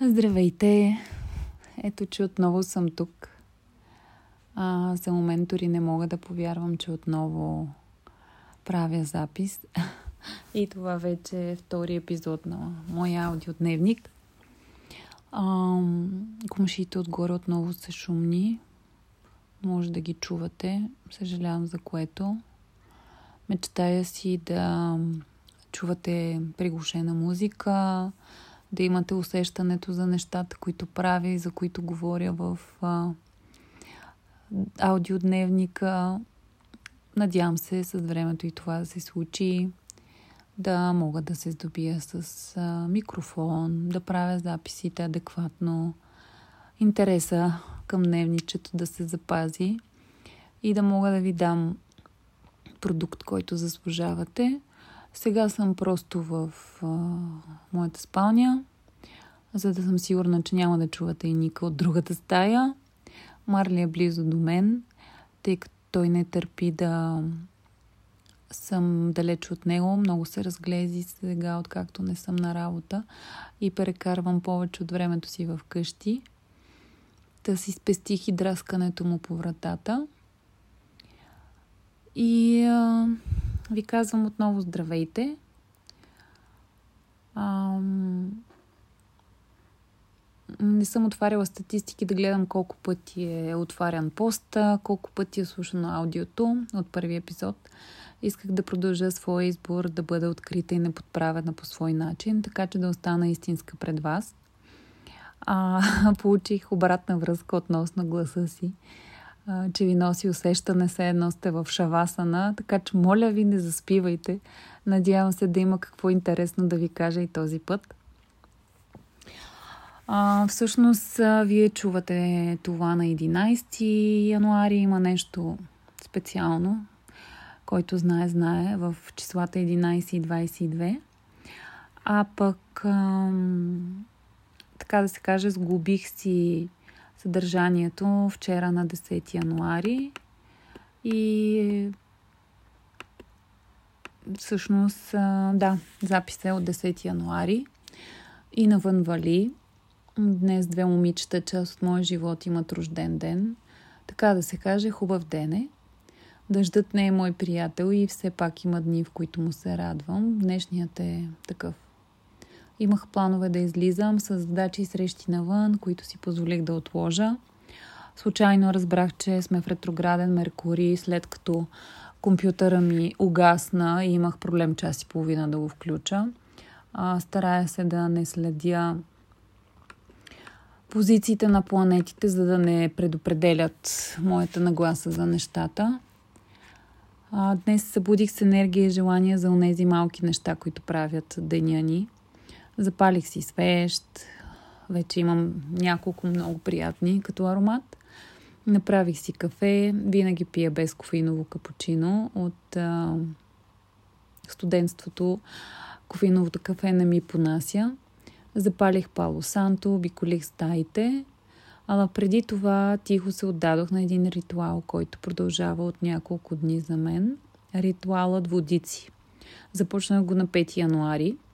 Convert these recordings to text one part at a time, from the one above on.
Здравейте! Ето, че отново съм тук. А, за момент дори не мога да повярвам, че отново правя запис. И това вече е втори епизод на моя аудиодневник. А, комшите отгоре отново са шумни. Може да ги чувате. Съжалявам за което. Мечтая си да чувате приглушена музика, да имате усещането за нещата, които правя и за които говоря в а, аудиодневника. Надявам се с времето и това да се случи, да мога да се здобия с а, микрофон, да правя записите адекватно, интереса към дневничето да се запази и да мога да ви дам продукт, който заслужавате. Сега съм просто в а, моята спалня, за да съм сигурна, че няма да чувате и Ника от другата стая. Марли е близо до мен, тъй като той не търпи да съм далеч от него. Много се разглези сега, откакто не съм на работа и прекарвам повече от времето си в къщи. Та си спестих и драскането му по вратата. И а, ви казвам отново здравейте. Ам... Не съм отваряла статистики да гледам колко пъти е отварян поста, колко пъти е слушано аудиото от първи епизод. Исках да продължа своя избор да бъда открита и неподправена по свой начин, така че да остана истинска пред вас. А, получих обратна връзка относно гласа си че ви носи усещане, се едно сте в шавасана, така че моля ви не заспивайте. Надявам се да има какво интересно да ви кажа и този път. А, всъщност, вие чувате това на 11 януари. Има нещо специално, който знае, знае в числата 11 и 22. А пък, ам, така да се каже, сгубих си съдържанието вчера на 10 януари и всъщност, да, запис е от 10 януари и навън вали. Днес две момичета, част от моя живот имат рожден ден. Така да се каже, хубав ден е. Дъждът не е мой приятел и все пак има дни, в които му се радвам. Днешният е такъв. Имах планове да излизам с задачи и срещи навън, които си позволих да отложа. Случайно разбрах, че сме в ретрограден Меркурий, след като компютъра ми угасна и имах проблем час и половина да го включа. Старая се да не следя позициите на планетите, за да не предопределят моята нагласа за нещата. Днес събудих с енергия и желание за онези малки неща, които правят деня ни. Запалих си свещ. Вече имам няколко много приятни като аромат. Направих си кафе. Винаги пия без кофеиново капучино от а, студентството. Кофеиновото кафе не ми понася. Запалих Пало Санто, обиколих стаите. Ала преди това тихо се отдадох на един ритуал, който продължава от няколко дни за мен. Ритуалът водици. Започнах го на 5 януари –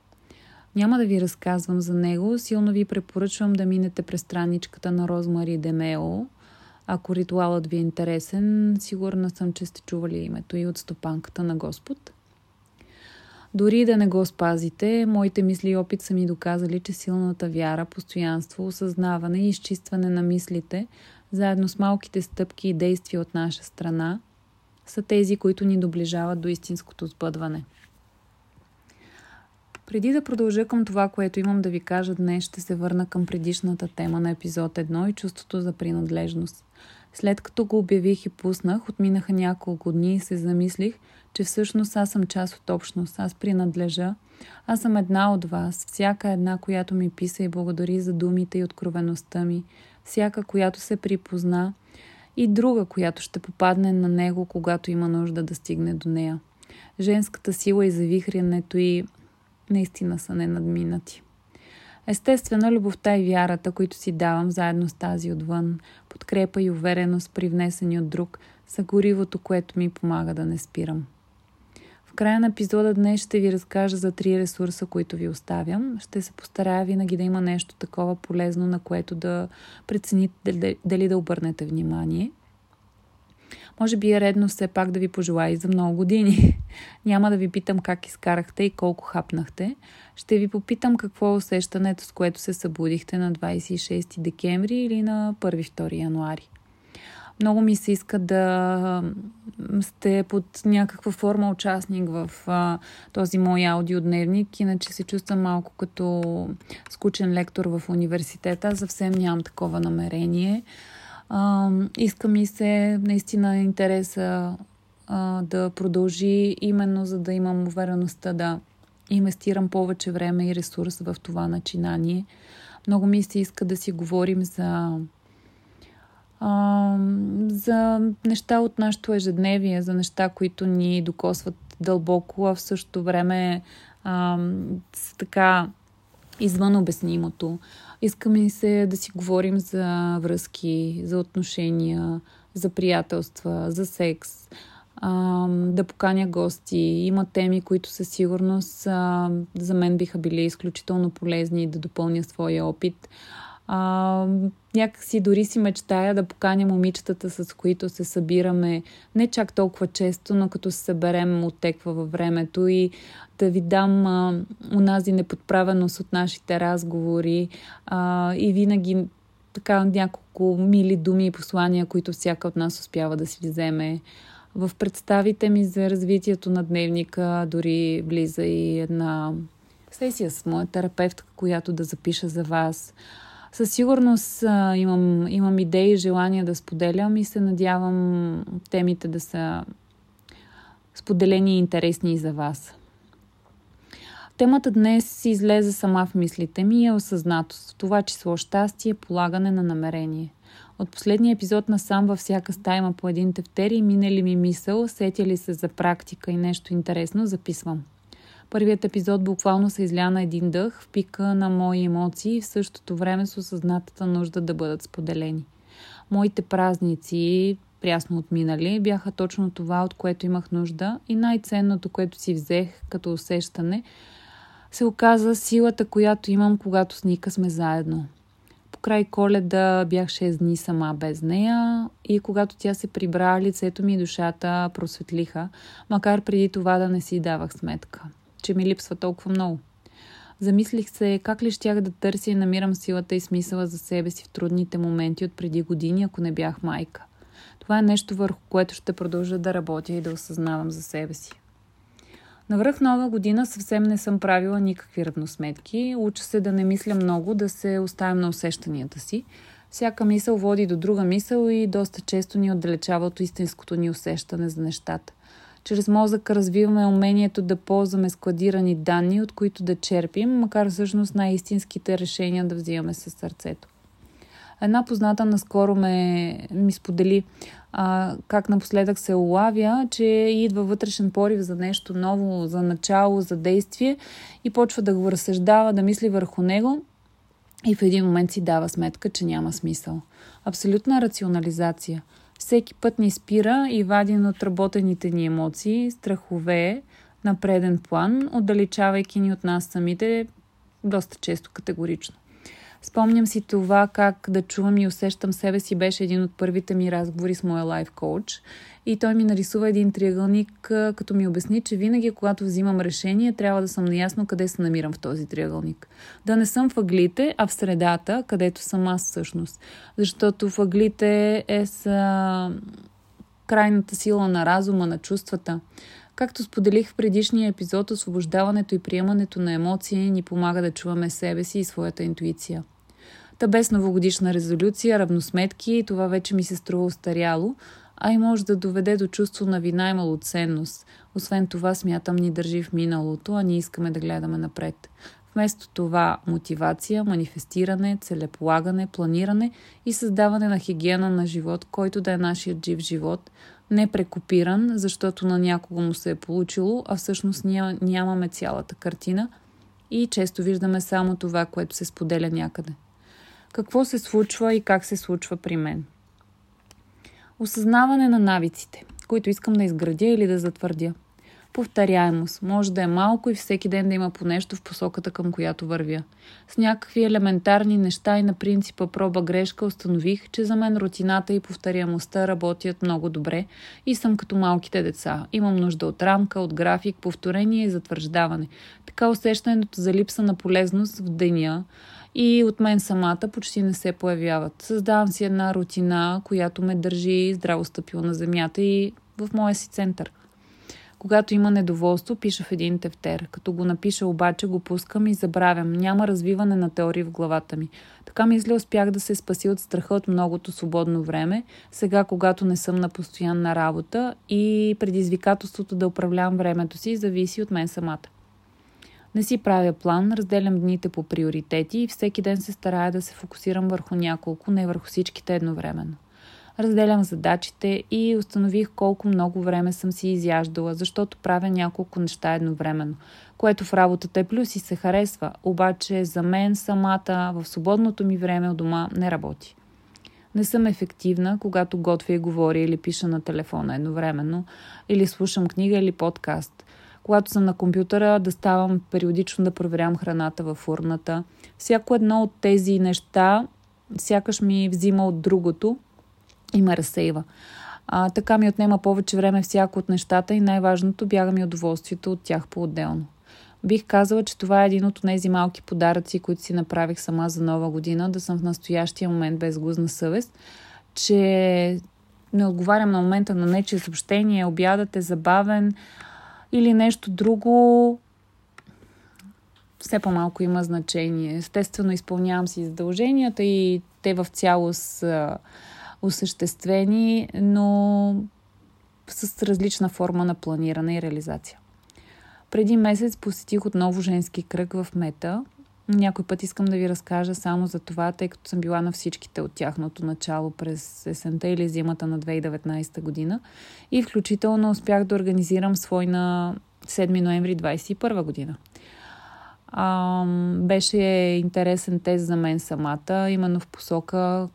няма да ви разказвам за него, силно ви препоръчвам да минете през страничката на Розмари Демео. Ако ритуалът ви е интересен, сигурна съм, че сте чували името и от стопанката на Господ. Дори да не го спазите, моите мисли и опит са ми доказали, че силната вяра, постоянство, осъзнаване и изчистване на мислите, заедно с малките стъпки и действия от наша страна, са тези, които ни доближават до истинското сбъдване – преди да продължа към това, което имам да ви кажа днес, ще се върна към предишната тема на епизод 1 и чувството за принадлежност. След като го обявих и пуснах, отминаха няколко дни и се замислих, че всъщност аз съм част от общност, аз принадлежа. Аз съм една от вас, всяка една, която ми писа и благодари за думите и откровеността ми, всяка, която се припозна и друга, която ще попадне на него, когато има нужда да стигне до нея. Женската сила и завихрянето и наистина са ненадминати. Естествено, любовта и вярата, които си давам заедно с тази отвън, подкрепа и увереност, привнесени от друг, са горивото, което ми помага да не спирам. В края на епизода днес ще ви разкажа за три ресурса, които ви оставям. Ще се постарая винаги да има нещо такова полезно, на което да прецените дали, да обърнете внимание. Може би е редно все пак да ви пожелая и за много години. Няма да ви питам как изкарахте и колко хапнахте. Ще ви попитам какво е усещането, с което се събудихте на 26 декември или на 1-2 януари. Много ми се иска да сте под някаква форма участник в а, този мой аудиодневник, иначе се чувствам малко като скучен лектор в университета. Съвсем нямам такова намерение. А, иска ми се наистина интереса а, да продължи, именно за да имам увереността да инвестирам повече време и ресурс в това начинание. Много ми се иска да си говорим за а, за неща от нашето ежедневие, за неща, които ни докосват дълбоко, а в същото време а, с така извън обяснимото. Искаме се да си говорим за връзки, за отношения, за приятелства, за секс, да поканя гости. Има теми, които със сигурност за мен биха били изключително полезни да допълня своя опит. А, някакси дори си мечтая да поканя момичетата, с които се събираме не чак толкова често, но като се съберем оттеква във времето и да ви дам а, унази неподправеност от нашите разговори а, и винаги така няколко мили думи и послания, които всяка от нас успява да си вземе. В представите ми за развитието на дневника дори влиза и една сесия с моя терапевтка, която да запиша за вас. Със сигурност а, имам, имам идеи и желания да споделям и се надявам темите да са споделени и интересни и за вас. Темата днес излезе сама в мислите ми и е осъзнатост, в това число щастие, полагане на намерение. От последния епизод на сам във всяка стая има по един тефтер и мине ли ми мисъл, сетя ли се за практика и нещо интересно, записвам. Първият епизод буквално се изля на един дъх в пика на мои емоции и в същото време с осъзнатата нужда да бъдат споделени. Моите празници, прясно отминали, бяха точно това, от което имах нужда и най-ценното, което си взех като усещане, се оказа силата, която имам, когато с Ника сме заедно. По край коледа бях 6 дни сама без нея и когато тя се прибра, лицето ми и душата просветлиха, макар преди това да не си давах сметка че ми липсва толкова много. Замислих се как ли щях да търся и намирам силата и смисъла за себе си в трудните моменти от преди години, ако не бях майка. Това е нещо върху което ще продължа да работя и да осъзнавам за себе си. Навръх нова година съвсем не съм правила никакви равносметки. Уча се да не мисля много, да се оставям на усещанията си. Всяка мисъл води до друга мисъл и доста често ни отдалечава от истинското ни усещане за нещата. Чрез мозъка развиваме умението да ползваме складирани данни, от които да черпим, макар всъщност най-истинските решения да взимаме със сърцето. Една позната наскоро ме, ми сподели а, как напоследък се улавя, че идва вътрешен порив за нещо ново, за начало, за действие и почва да го разсъждава, да мисли върху него и в един момент си дава сметка, че няма смисъл. Абсолютна рационализация – всеки път ни спира и вади на отработените ни емоции, страхове на преден план, отдалечавайки ни от нас самите доста често категорично. Спомням си това как да чувам и усещам себе си беше един от първите ми разговори с моя лайф коуч и той ми нарисува един триъгълник, като ми обясни, че винаги, когато взимам решение, трябва да съм наясно къде се намирам в този триъгълник. Да не съм в ъглите, а в средата, където съм аз всъщност. Защото в ъглите е с крайната сила на разума, на чувствата. Както споделих в предишния епизод, освобождаването и приемането на емоции ни помага да чуваме себе си и своята интуиция. Та без новогодишна резолюция, равносметки, това вече ми се струва устаряло, а и може да доведе до чувство на вина и малоценност. Освен това, смятам, ни държи в миналото, а ние искаме да гледаме напред. Вместо това мотивация, манифестиране, целеполагане, планиране и създаване на хигиена на живот, който да е нашият жив живот, не прекопиран, защото на някого му се е получило, а всъщност ние нямаме цялата картина и често виждаме само това, което се споделя някъде. Какво се случва и как се случва при мен? Осъзнаване на навиците, които искам да изградя или да затвърдя. Повторяемост. Може да е малко и всеки ден да има по нещо в посоката към която вървя. С някакви елементарни неща и на принципа проба-грешка установих, че за мен рутината и повторяемостта работят много добре и съм като малките деца. Имам нужда от рамка, от график, повторение и затвърждаване. Така усещането за липса на полезност в деня и от мен самата почти не се появяват. Създавам си една рутина, която ме държи здраво стъпила на земята и в моя си център. Когато има недоволство, пиша в един тефтер. Като го напиша обаче, го пускам и забравям. Няма развиване на теории в главата ми. Така мисля, успях да се спаси от страха от многото свободно време, сега когато не съм на постоянна работа и предизвикателството да управлявам времето си зависи от мен самата. Не си правя план, разделям дните по приоритети и всеки ден се старая да се фокусирам върху няколко, не върху всичките едновременно. Разделям задачите и установих колко много време съм си изяждала, защото правя няколко неща едновременно, което в работата е плюс и се харесва, обаче за мен самата в свободното ми време от дома не работи. Не съм ефективна, когато готвя и говоря или пиша на телефона едновременно, или слушам книга или подкаст когато съм на компютъра, да ставам периодично да проверям храната в урната. Всяко едно от тези неща сякаш ми взима от другото и ме разсейва. А, така ми отнема повече време всяко от нещата и най-важното бяга ми удоволствието от тях по-отделно. Бих казала, че това е един от тези малки подаръци, които си направих сама за нова година, да съм в настоящия момент без гузна съвест, че не отговарям на момента на нечие съобщение, обядът е забавен, или нещо друго, все по-малко има значение. Естествено, изпълнявам си задълженията и те в цялост са осъществени, но с различна форма на планиране и реализация. Преди месец посетих отново женски кръг в Мета. Някой път искам да ви разкажа само за това, тъй като съм била на всичките от тяхното начало през есента или зимата на 2019 година и включително успях да организирам свой на 7 ноември 2021 година. А, беше интересен тест за мен самата, именно в посока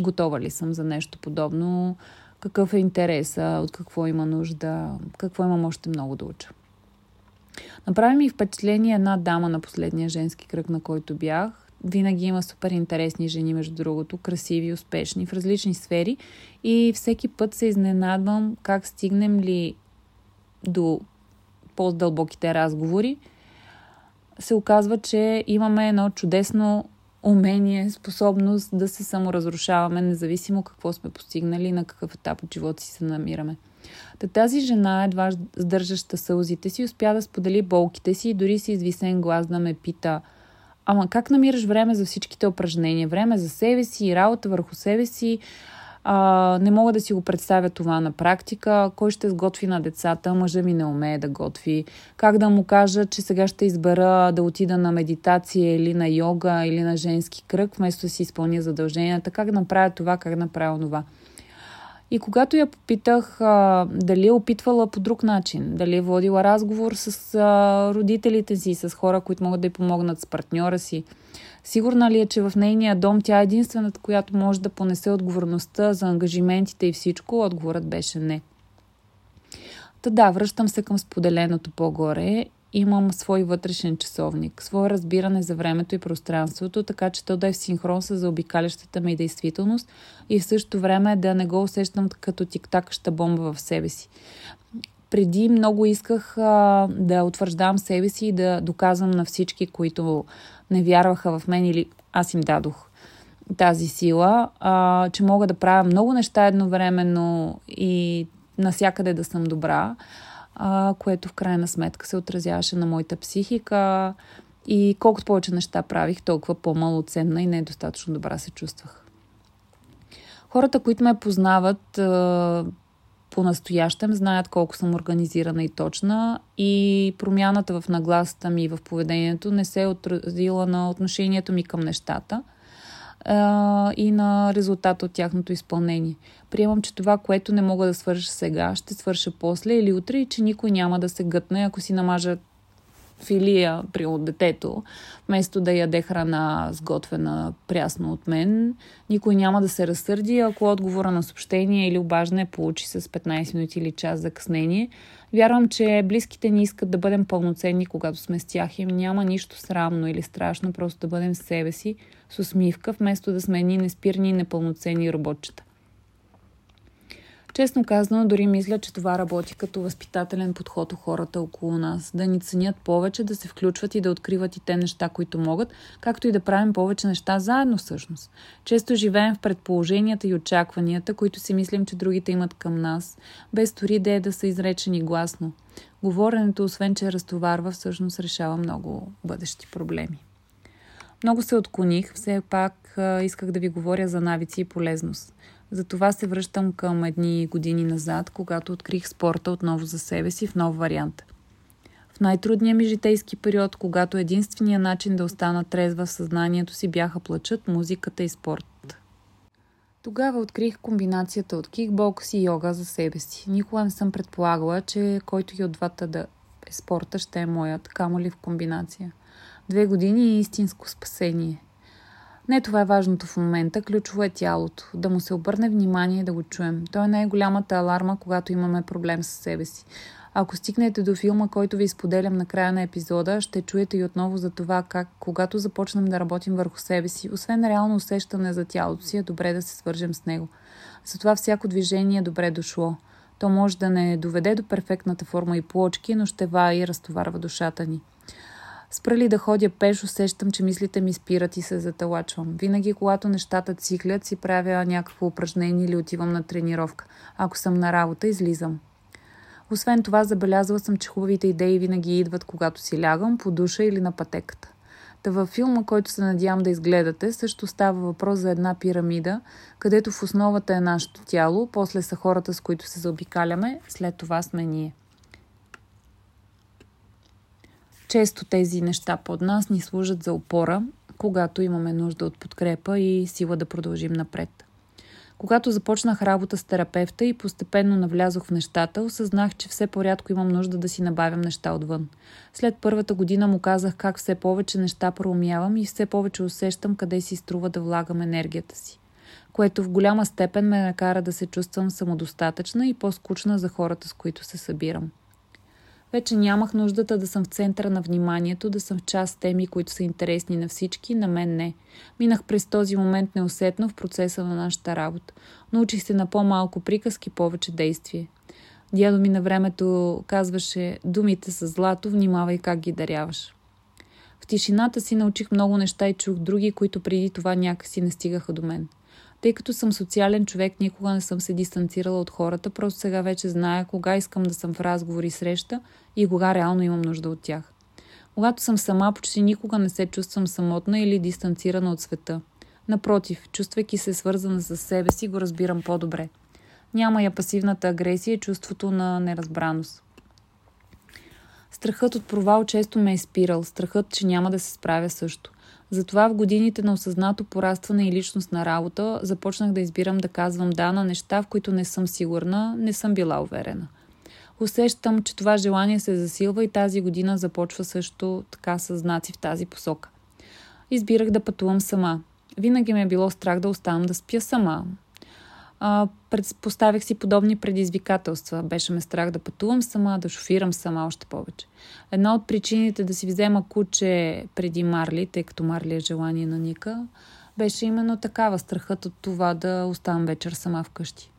готова ли съм за нещо подобно, какъв е интереса, от какво има нужда, какво имам още много да уча. Направи ми впечатление една дама на последния женски кръг, на който бях. Винаги има супер интересни жени, между другото, красиви, успешни в различни сфери и всеки път се изненадвам как стигнем ли до по-дълбоките разговори, се оказва, че имаме едно чудесно умение, способност да се саморазрушаваме, независимо какво сме постигнали и на какъв етап от живота си се намираме. Та тази жена, едва сдържаща сълзите си, успя да сподели болките си и дори си извисен глас да ме пита Ама как намираш време за всичките упражнения? Време за себе си, работа върху себе си, а, не мога да си го представя това на практика. Кой ще сготви на децата? Мъжа ми не умее да готви. Как да му кажа, че сега ще избера да отида на медитация или на йога или на женски кръг, вместо да си изпълня задълженията? Как да направя това, как да направя това? И когато я попитах а, дали е опитвала по друг начин, дали е водила разговор с а, родителите си, с хора, които могат да й помогнат с партньора си, Сигурна ли е, че в нейния дом тя е единствената, която може да понесе отговорността за ангажиментите и всичко? Отговорът беше не. Та да, връщам се към споделеното по-горе. Имам свой вътрешен часовник, свое разбиране за времето и пространството, така че то да е в синхрон с заобикалящата ми действителност и в същото време да не го усещам като тиктакаща бомба в себе си. Преди много исках а, да утвърждавам себе си и да доказвам на всички, които не вярваха в мен или аз им дадох тази сила, а, че мога да правя много неща едновременно и насякъде да съм добра, а, което в крайна сметка се отразяваше на моята психика. И колкото повече неща правих, толкова по-малоценна и недостатъчно добра се чувствах. Хората, които ме познават, по-настоящем знаят колко съм организирана и точна. И промяната в нагласата ми и в поведението не се е отразила на отношението ми към нещата а, и на резултата от тяхното изпълнение. Приемам, че това, което не мога да свърша сега, ще свърша после или утре и че никой няма да се гътне, ако си намажа филия при от детето, вместо да яде храна сготвена прясно от мен, никой няма да се разсърди, ако отговора на съобщение или обаждане получи с 15 минути или час закъснение. Вярвам, че близките ни искат да бъдем пълноценни, когато сме с тях. Им няма нищо срамно или страшно, просто да бъдем себе си, с усмивка, вместо да сме едни неспирни и непълноценни роботчета. Честно казано, дори мисля, че това работи като възпитателен подход у хората около нас. Да ни ценят повече, да се включват и да откриват и те неща, които могат, както и да правим повече неща заедно всъщност. Често живеем в предположенията и очакванията, които си мислим, че другите имат към нас, без дори да е да са изречени гласно. Говоренето, освен че разтоварва, всъщност решава много бъдещи проблеми. Много се отклоних, все пак исках да ви говоря за навици и полезност. Затова се връщам към едни години назад, когато открих спорта отново за себе си в нов вариант. В най-трудния ми житейски период, когато единствения начин да остана трезва в съзнанието си бяха плачът, музиката и спорт. Тогава открих комбинацията от кикбокс и йога за себе си. Никога не съм предполагала, че който и от двата да е спорта ще е моят, камо ли в комбинация. Две години и истинско спасение. Не това е важното в момента, ключово е тялото. Да му се обърне внимание и да го чуем. Той е най-голямата аларма, когато имаме проблем с себе си. Ако стигнете до филма, който ви изподелям на края на епизода, ще чуете и отново за това как, когато започнем да работим върху себе си, освен реално усещане за тялото си, е добре да се свържем с него. Затова всяко движение е добре дошло. То може да не доведе до перфектната форма и плочки, но ще ва и разтоварва душата ни. Спрали да ходя пеш, усещам, че мислите ми спират и се заталачвам. Винаги, когато нещата циклят, си правя някакво упражнение или отивам на тренировка. Ако съм на работа, излизам. Освен това, забелязала съм, че хубавите идеи винаги идват, когато си лягам, по душа или на пътеката. Та във филма, който се надявам да изгледате, също става въпрос за една пирамида, където в основата е нашето тяло, после са хората, с които се заобикаляме, след това сме ние. Често тези неща под нас ни служат за опора, когато имаме нужда от подкрепа и сила да продължим напред. Когато започнах работа с терапевта и постепенно навлязох в нещата, осъзнах, че все по-рядко имам нужда да си набавям неща отвън. След първата година му казах как все повече неща проумявам и все повече усещам къде си струва да влагам енергията си, което в голяма степен ме накара да се чувствам самодостатъчна и по-скучна за хората, с които се събирам. Вече нямах нуждата да съм в центъра на вниманието, да съм в част теми, които са интересни на всички, на мен не. Минах през този момент неусетно в процеса на нашата работа. Научих се на по-малко приказки, повече действие. Дядо ми на времето казваше думите с злато, внимавай как ги даряваш. В тишината си научих много неща и чух други, които преди това някакси не стигаха до мен. Тъй като съм социален човек, никога не съм се дистанцирала от хората, просто сега вече зная кога искам да съм в разговор и среща и кога реално имам нужда от тях. Когато съм сама, почти никога не се чувствам самотна или дистанцирана от света. Напротив, чувствайки се свързана с себе си, го разбирам по-добре. Няма я пасивната агресия и чувството на неразбраност. Страхът от провал често ме е спирал, страхът, че няма да се справя също. Затова в годините на осъзнато порастване и личност на работа започнах да избирам да казвам да на неща, в които не съм сигурна, не съм била уверена. Усещам, че това желание се засилва и тази година започва също така с знаци в тази посока. Избирах да пътувам сама. Винаги ме е било страх да оставам да спя сама а, поставих си подобни предизвикателства. Беше ме страх да пътувам сама, да шофирам сама още повече. Една от причините да си взема куче преди Марли, тъй като Марли е желание на Ника, беше именно такава страхът от това да оставам вечер сама вкъщи.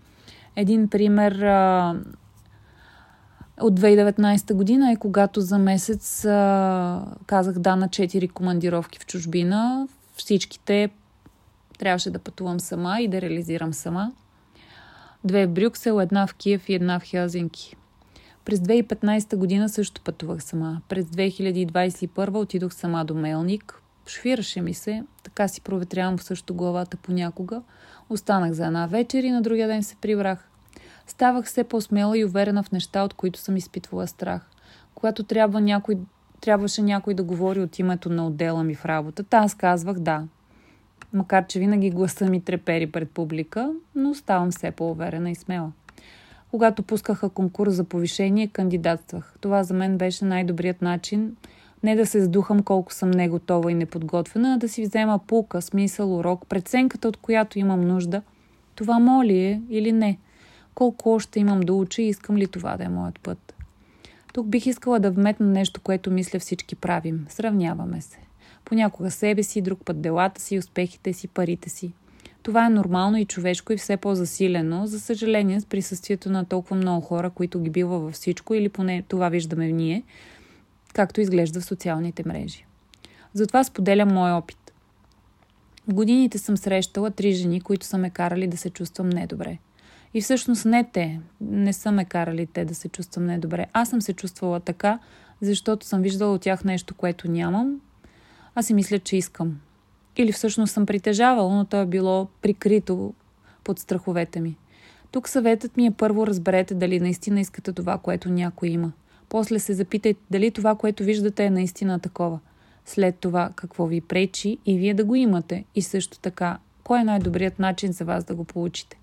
Един пример а, от 2019 година е когато за месец а, казах да на 4 командировки в чужбина. Всичките трябваше да пътувам сама и да реализирам сама две в Брюксел, една в Киев и една в Хелзинки. През 2015 година също пътувах сама. През 2021 отидох сама до Мелник. Шофираше ми се, така си проветрявам също главата понякога. Останах за една вечер и на другия ден се прибрах. Ставах все по-смела и уверена в неща, от които съм изпитвала страх. Когато трябва някой, трябваше някой да говори от името на отдела ми в работата, аз казвах да макар че винаги гласа ми трепери пред публика, но ставам все по-уверена и смела. Когато пускаха конкурс за повишение, кандидатствах. Това за мен беше най-добрият начин Не да се сдухам колко съм не готова и неподготвена, а да си взема пулка, смисъл, урок, преценката от която имам нужда. Това моли е или не? Колко още имам да уча и искам ли това да е моят път? Тук бих искала да вметна нещо, което мисля всички правим. Сравняваме се. Понякога себе си, друг път делата си, успехите си, парите си. Това е нормално и човешко и все по-засилено, за съжаление, с присъствието на толкова много хора, които ги бива във всичко, или поне това виждаме в ние, както изглежда в социалните мрежи. Затова споделям мой опит. В годините съм срещала три жени, които са ме карали да се чувствам недобре. И всъщност не те, не са ме карали те да се чувствам недобре. Аз съм се чувствала така, защото съм виждала от тях нещо, което нямам, а си мисля, че искам. Или всъщност съм притежавала, но то е било прикрито под страховете ми. Тук съветът ми е първо разберете дали наистина искате това, което някой има. После се запитайте дали това, което виждате е наистина такова. След това какво ви пречи и вие да го имате. И също така, кой е най-добрият начин за вас да го получите.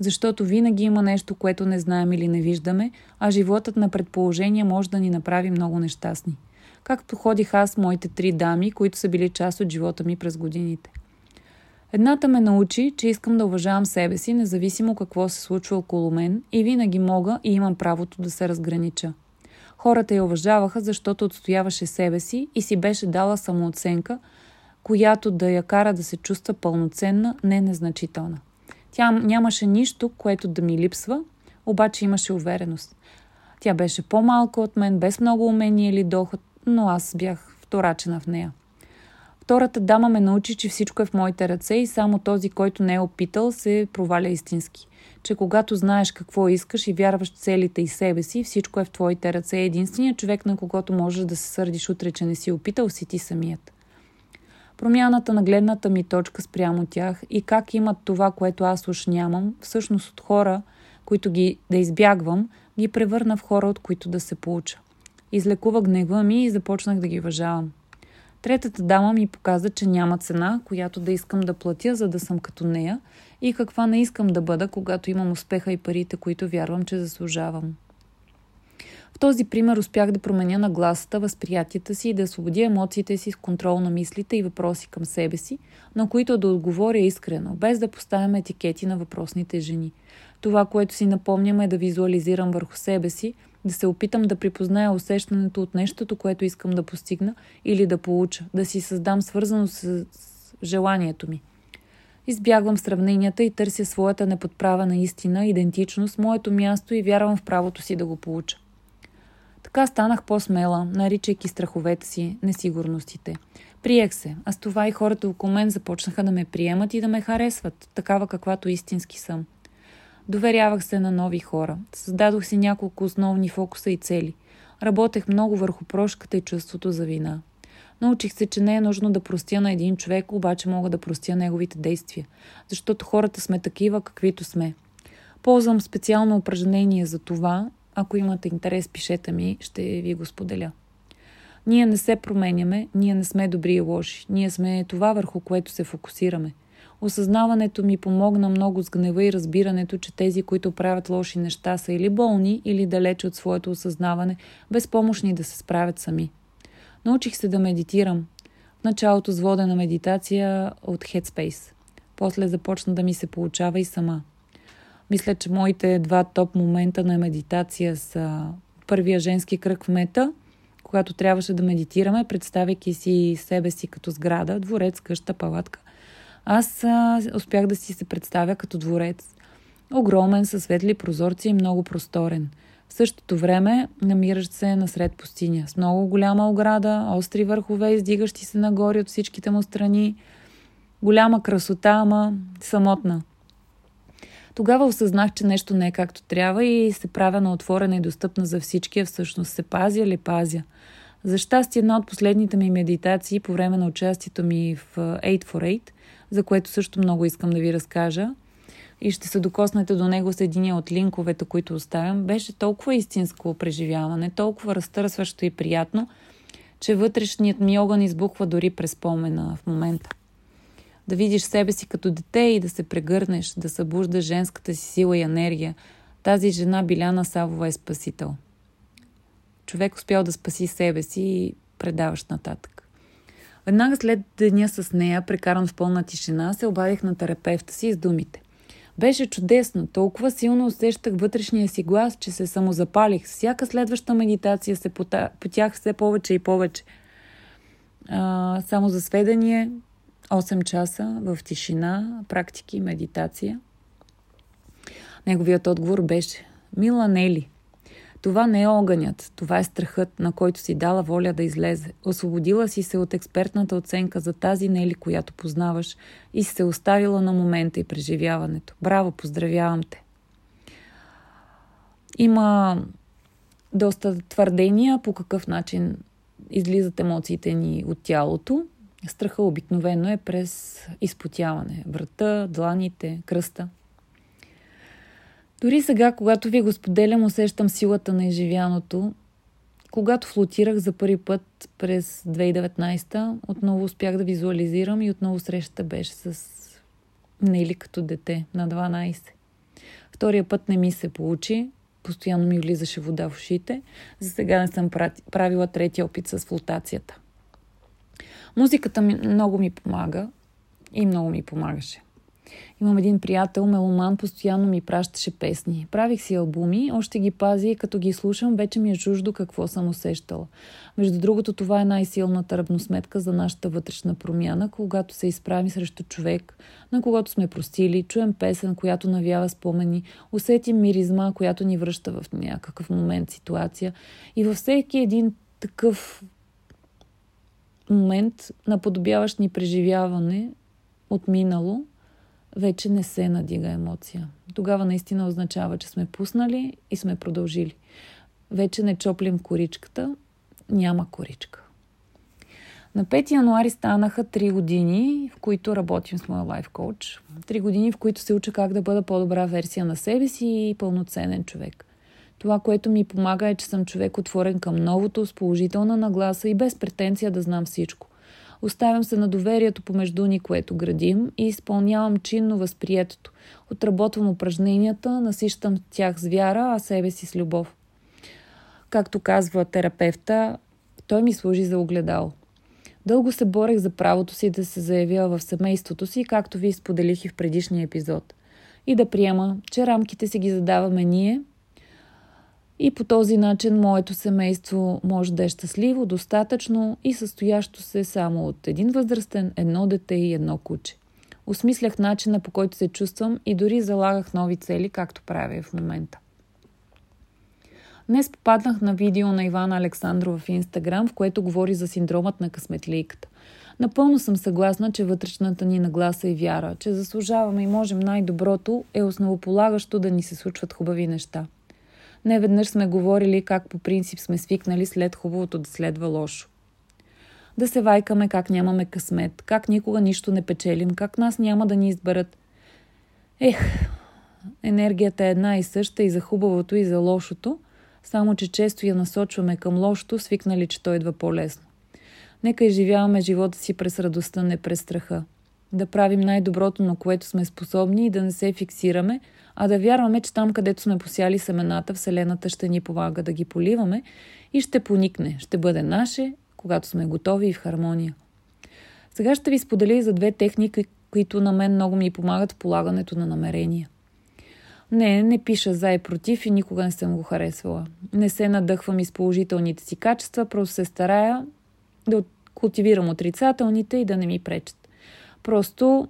Защото винаги има нещо, което не знаем или не виждаме, а животът на предположения може да ни направи много нещастни както ходих аз моите три дами, които са били част от живота ми през годините. Едната ме научи, че искам да уважавам себе си, независимо какво се случва около мен и винаги мога и имам правото да се разгранича. Хората я уважаваха, защото отстояваше себе си и си беше дала самооценка, която да я кара да се чувства пълноценна, не незначителна. Тя нямаше нищо, което да ми липсва, обаче имаше увереност. Тя беше по-малка от мен, без много умения или доход, но аз бях вторачена в нея. Втората дама ме научи, че всичко е в моите ръце и само този, който не е опитал, се проваля истински. Че когато знаеш какво искаш и вярваш целите и себе си, всичко е в твоите ръце. Единственият човек, на когото можеш да се сърдиш утре, че не си опитал, си ти самият. Промяната на гледната ми точка спрямо тях и как имат това, което аз уж нямам, всъщност от хора, които ги да избягвам, ги превърна в хора, от които да се получа. Излекува гнева ми и започнах да ги уважавам. Третата дама ми показа, че няма цена, която да искам да платя, за да съм като нея и каква не искам да бъда, когато имам успеха и парите, които вярвам, че заслужавам. В този пример успях да променя нагласата, възприятията си и да освободя емоциите си с контрол на мислите и въпроси към себе си, на които да отговоря искрено, без да поставям етикети на въпросните жени. Това, което си напомням е да визуализирам върху себе си, да се опитам да припозная усещането от нещото, което искам да постигна или да получа, да си създам свързано с желанието ми. Избягвам сравненията и търся своята неподправена истина, идентичност, моето място и вярвам в правото си да го получа. Така станах по-смела, наричайки страховете си, несигурностите. Приех се, а с това и хората около мен започнаха да ме приемат и да ме харесват, такава каквато истински съм – Доверявах се на нови хора. Създадох си няколко основни фокуса и цели. Работех много върху прошката и чувството за вина. Научих се, че не е нужно да простя на един човек, обаче мога да простя неговите действия, защото хората сме такива, каквито сме. Ползвам специално упражнение за това. Ако имате интерес, пишете ми, ще ви го споделя. Ние не се променяме, ние не сме добри и лоши. Ние сме това, върху което се фокусираме – Осъзнаването ми помогна много с гнева и разбирането, че тези, които правят лоши неща, са или болни, или далече от своето осъзнаване, безпомощни да се справят сами. Научих се да медитирам. В началото с водена медитация от Headspace. После започна да ми се получава и сама. Мисля, че моите два топ момента на медитация са първия женски кръг в мета, когато трябваше да медитираме, представяйки си себе си като сграда, дворец, къща, палатка – аз а, успях да си се представя като дворец. Огромен, със светли прозорци и много просторен. В същото време намиращ се насред пустиня, с много голяма ограда, остри върхове, издигащи се нагоре от всичките му страни. Голяма красота, ама самотна. Тогава осъзнах, че нещо не е както трябва и се правя на отворена и достъпна за всички, а всъщност се пазя или пазя. За щастие, една от последните ми медитации по време на участието ми в 8 for 8 за което също много искам да ви разкажа и ще се докоснете до него с единия от линковете, които оставям, беше толкова истинско преживяване, толкова разтърсващо и приятно, че вътрешният ми огън избухва дори през спомена в момента. Да видиш себе си като дете и да се прегърнеш, да събужда женската си сила и енергия. Тази жена Биляна Савова е спасител. Човек успял да спаси себе си и предаваш нататък. Веднага след деня с нея, прекаран в пълна тишина, се обадих на терапевта си с думите. Беше чудесно, толкова силно усещах вътрешния си глас, че се самозапалих. Всяка следваща медитация се потях все повече и повече. А, само за сведение, 8 часа в тишина, практики, медитация. Неговият отговор беше Мила Нели, това не е огънят, това е страхът, на който си дала воля да излезе. Освободила си се от експертната оценка за тази Нели, която познаваш и си се оставила на момента и преживяването. Браво, поздравявам те! Има доста твърдения по какъв начин излизат емоциите ни от тялото. Страха обикновено е през изпотяване. Врата, дланите, кръста. Дори сега, когато ви го споделям, усещам силата на изживяното. Когато флотирах за първи път през 2019, отново успях да визуализирам и отново срещата беше с Нели като дете на 12. Втория път не ми се получи, постоянно ми влизаше вода в ушите. За сега не съм правила третия опит с флотацията. Музиката ми много ми помага и много ми помагаше. Имам един приятел, меломан, постоянно ми пращаше песни. Правих си албуми, още ги пази и като ги слушам, вече ми е чуждо какво съм усещала. Между другото, това е най-силната равносметка за нашата вътрешна промяна, когато се изправи срещу човек, на когото сме простили, чуем песен, която навява спомени, усетим миризма, която ни връща в някакъв момент ситуация. И във всеки един такъв момент, наподобяващ ни преживяване от минало, вече не се надига емоция. Тогава наистина означава, че сме пуснали и сме продължили. Вече не чоплим коричката, няма коричка. На 5 януари станаха 3 години, в които работим с моя лайф коуч. 3 години, в които се уча как да бъда по-добра версия на себе си и пълноценен човек. Това, което ми помага е, че съм човек отворен към новото, с положителна нагласа и без претенция да знам всичко. Оставям се на доверието помежду ни, което градим и изпълнявам чинно възприетото. Отработвам упражненията, насищам тях с вяра, а себе си с любов. Както казва терапевта, той ми служи за огледал. Дълго се борех за правото си да се заявя в семейството си, както ви споделих и в предишния епизод. И да приема, че рамките си ги задаваме ние – и по този начин моето семейство може да е щастливо, достатъчно и състоящо се само от един възрастен, едно дете и едно куче. Осмислях начина по който се чувствам и дори залагах нови цели, както правя в момента. Днес попаднах на видео на Ивана Александрова в Инстаграм, в което говори за синдромът на късметлийката. Напълно съм съгласна, че вътрешната ни нагласа и вяра, че заслужаваме и можем най-доброто, е основополагащо да ни се случват хубави неща – не веднъж сме говорили как по принцип сме свикнали след хубавото да следва лошо. Да се вайкаме как нямаме късмет, как никога нищо не печелим, как нас няма да ни изберат. Ех, енергията е една и съща и за хубавото и за лошото, само че често я насочваме към лошото, свикнали, че той идва по-лесно. Нека изживяваме живота си през радостта, не през страха. Да правим най-доброто, на което сме способни и да не се фиксираме – а да вярваме, че там, където сме посяли семената, Вселената ще ни помага да ги поливаме и ще поникне, ще бъде наше, когато сме готови и в хармония. Сега ще ви споделя и за две техники, които на мен много ми помагат в полагането на намерения. Не, не пиша за и против и никога не съм го харесвала. Не се надъхвам из положителните си качества, просто се старая да култивирам отрицателните и да не ми пречат. Просто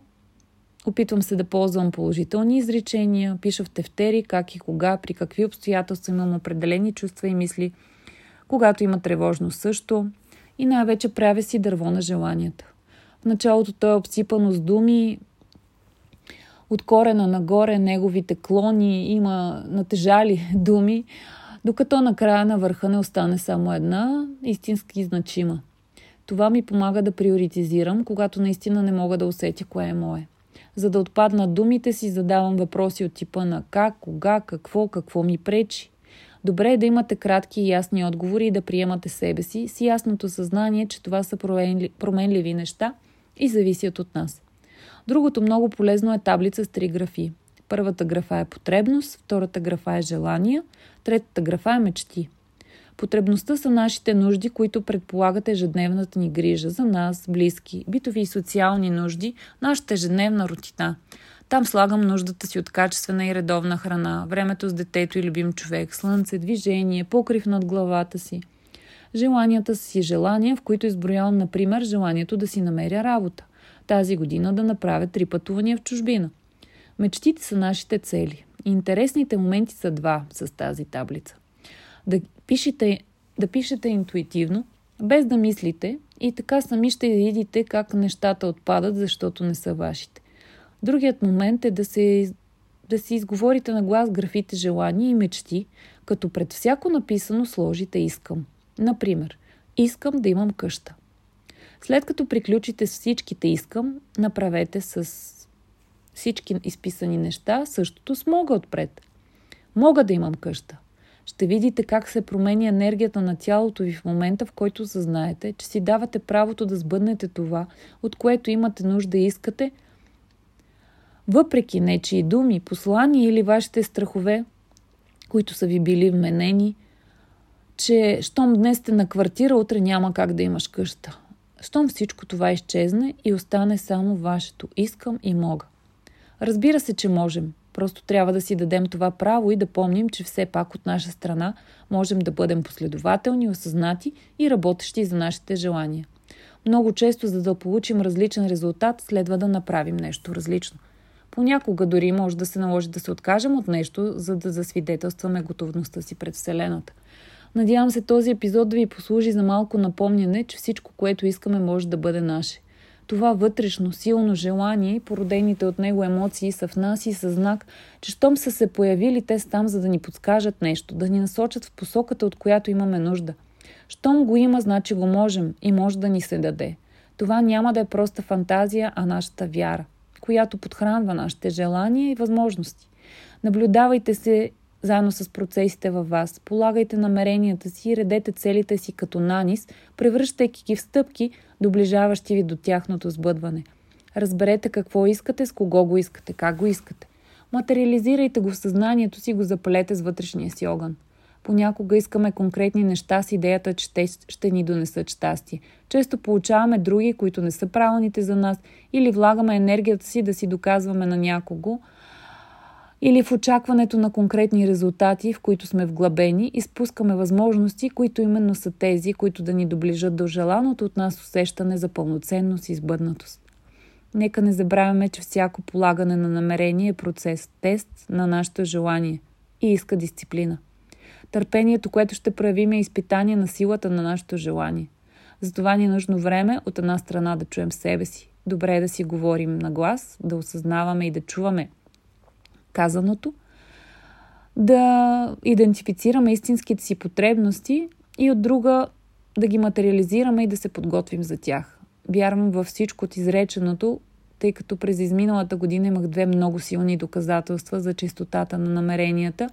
Опитвам се да ползвам положителни изречения, пиша в тефтери как и кога, при какви обстоятелства имам определени чувства и мисли, когато има тревожно също и най-вече правя си дърво на желанията. В началото то е обсипано с думи, от корена нагоре неговите клони има натежали думи, докато накрая на върха не остане само една, истински значима. Това ми помага да приоритизирам, когато наистина не мога да усетя кое е мое. За да отпаднат думите си, задавам въпроси от типа на как, кога, какво, какво ми пречи. Добре е да имате кратки и ясни отговори и да приемате себе си с ясното съзнание, че това са променливи неща и зависят от нас. Другото много полезно е таблица с три графи. Първата графа е потребност, втората графа е желания, третата графа е мечти. Потребността са нашите нужди, които предполагат ежедневната ни грижа за нас, близки, битови и социални нужди, нашата ежедневна рутина. Там слагам нуждата си от качествена и редовна храна, времето с детето и любим човек, слънце, движение, покрив над главата си. Желанията си желания, в които изброявам, например, желанието да си намеря работа. Тази година да направя три пътувания в чужбина. Мечтите са нашите цели. Интересните моменти са два с тази таблица. Да пишете, да пишете интуитивно, без да мислите и така сами ще видите как нещата отпадат, защото не са вашите. Другият момент е да се да си изговорите на глас графите желания и мечти, като пред всяко написано сложите искам. Например, искам да имам къща. След като приключите с всичките искам, направете с всички изписани неща същото с мога отпред. Мога да имам къща. Ще видите как се променя енергията на тялото ви в момента, в който съзнаете, че си давате правото да сбъднете това, от което имате нужда и искате, въпреки нечии думи, послания или вашите страхове, които са ви били вменени, че щом днес сте на квартира, утре няма как да имаш къща. Щом всичко това изчезне и остане само вашето искам и мога. Разбира се, че можем. Просто трябва да си дадем това право и да помним, че все пак от наша страна можем да бъдем последователни, осъзнати и работещи за нашите желания. Много често, за да получим различен резултат, следва да направим нещо различно. Понякога дори може да се наложи да се откажем от нещо, за да засвидетелстваме готовността си пред Вселената. Надявам се този епизод да ви послужи за малко напомняне, че всичко, което искаме, може да бъде наше. Това вътрешно силно желание и породените от него емоции са в нас и са знак, че щом са се появили те там, за да ни подскажат нещо, да ни насочат в посоката, от която имаме нужда. Щом го има, значи го можем и може да ни се даде. Това няма да е просто фантазия, а нашата вяра, която подхранва нашите желания и възможности. Наблюдавайте се заедно с процесите във вас. Полагайте намеренията си и редете целите си като нанис, превръщайки ги в стъпки, доближаващи ви до тяхното сбъдване. Разберете какво искате, с кого го искате, как го искате. Материализирайте го в съзнанието си, го запалете с вътрешния си огън. Понякога искаме конкретни неща с идеята, че те ще ни донесат щастие. Често получаваме други, които не са правилните за нас, или влагаме енергията си да си доказваме на някого – или в очакването на конкретни резултати, в които сме вглъбени, изпускаме възможности, които именно са тези, които да ни доближат до желаното от нас усещане за пълноценност и сбъднатост. Нека не забравяме, че всяко полагане на намерение е процес, тест на нашето желание и иска дисциплина. Търпението, което ще правим е изпитание на силата на нашето желание. Затова ни е нужно време от една страна да чуем себе си. Добре е да си говорим на глас, да осъзнаваме и да чуваме казаното, да идентифицираме истинските си потребности и от друга да ги материализираме и да се подготвим за тях. Вярвам във всичко от изреченото, тъй като през изминалата година имах две много силни доказателства за чистотата на намеренията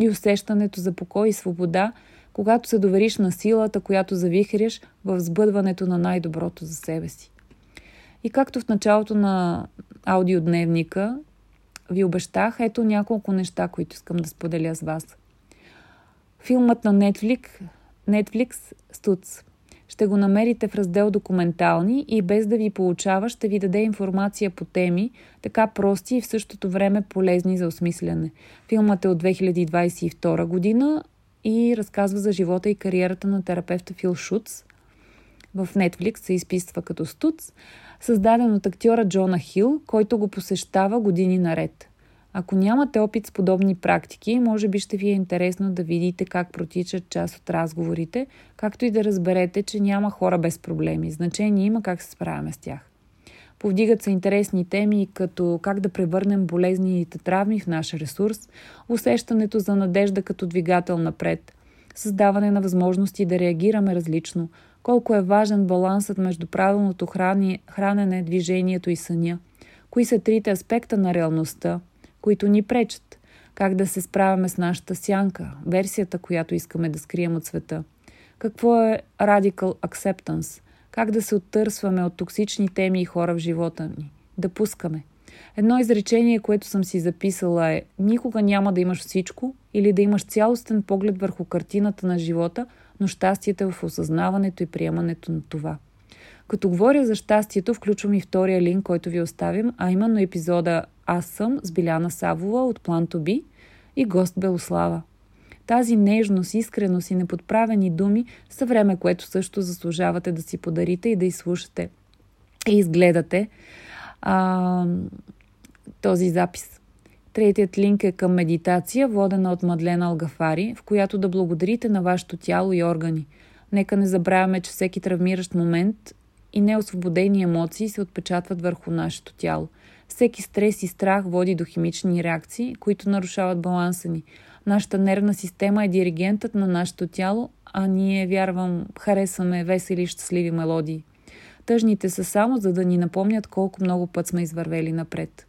и усещането за покой и свобода, когато се довериш на силата, която завихряш в сбъдването на най-доброто за себе си. И както в началото на аудиодневника ви обещах, ето няколко неща, които искам да споделя с вас. Филмът на Netflix, Netflix Стуц. Ще го намерите в раздел документални и без да ви получава ще ви даде информация по теми, така прости и в същото време полезни за осмисляне. Филмът е от 2022 година и разказва за живота и кариерата на терапевта Фил Шуц. В Netflix се изписва като Стуц създаден от актьора Джона Хил, който го посещава години наред. Ако нямате опит с подобни практики, може би ще ви е интересно да видите как протичат част от разговорите, както и да разберете, че няма хора без проблеми. Значение има как се справяме с тях. Повдигат се интересни теми, като как да превърнем болезните травми в наш ресурс, усещането за надежда като двигател напред, създаване на възможности да реагираме различно, колко е важен балансът между правилното храни, хранене, движението и съня, кои са трите аспекта на реалността, които ни пречат, как да се справяме с нашата сянка, версията, която искаме да скрием от света, какво е radical acceptance, как да се оттърсваме от токсични теми и хора в живота ни, да пускаме. Едно изречение, което съм си записала е Никога няма да имаш всичко или да имаш цялостен поглед върху картината на живота – но щастието е в осъзнаването и приемането на това. Като говоря за щастието, включвам и втория линк, който ви оставим, а именно епизода Аз съм с Биляна Савова от План to и гост Белослава. Тази нежност, искреност и неподправени думи са време, което също заслужавате да си подарите и да изслушате и изгледате а, този запис. Третият линк е към медитация, водена от Мадлена Алгафари, в която да благодарите на вашето тяло и органи. Нека не забравяме, че всеки травмиращ момент и неосвободени емоции се отпечатват върху нашето тяло. Всеки стрес и страх води до химични реакции, които нарушават баланса ни. Нашата нервна система е диригентът на нашето тяло, а ние, вярвам, харесваме весели и щастливи мелодии. Тъжните са само за да ни напомнят колко много път сме извървели напред.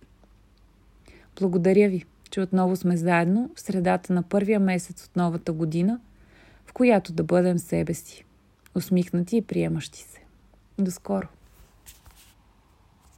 Благодаря ви, че отново сме заедно в средата на първия месец от новата година, в която да бъдем себе си, усмихнати и приемащи се. До скоро!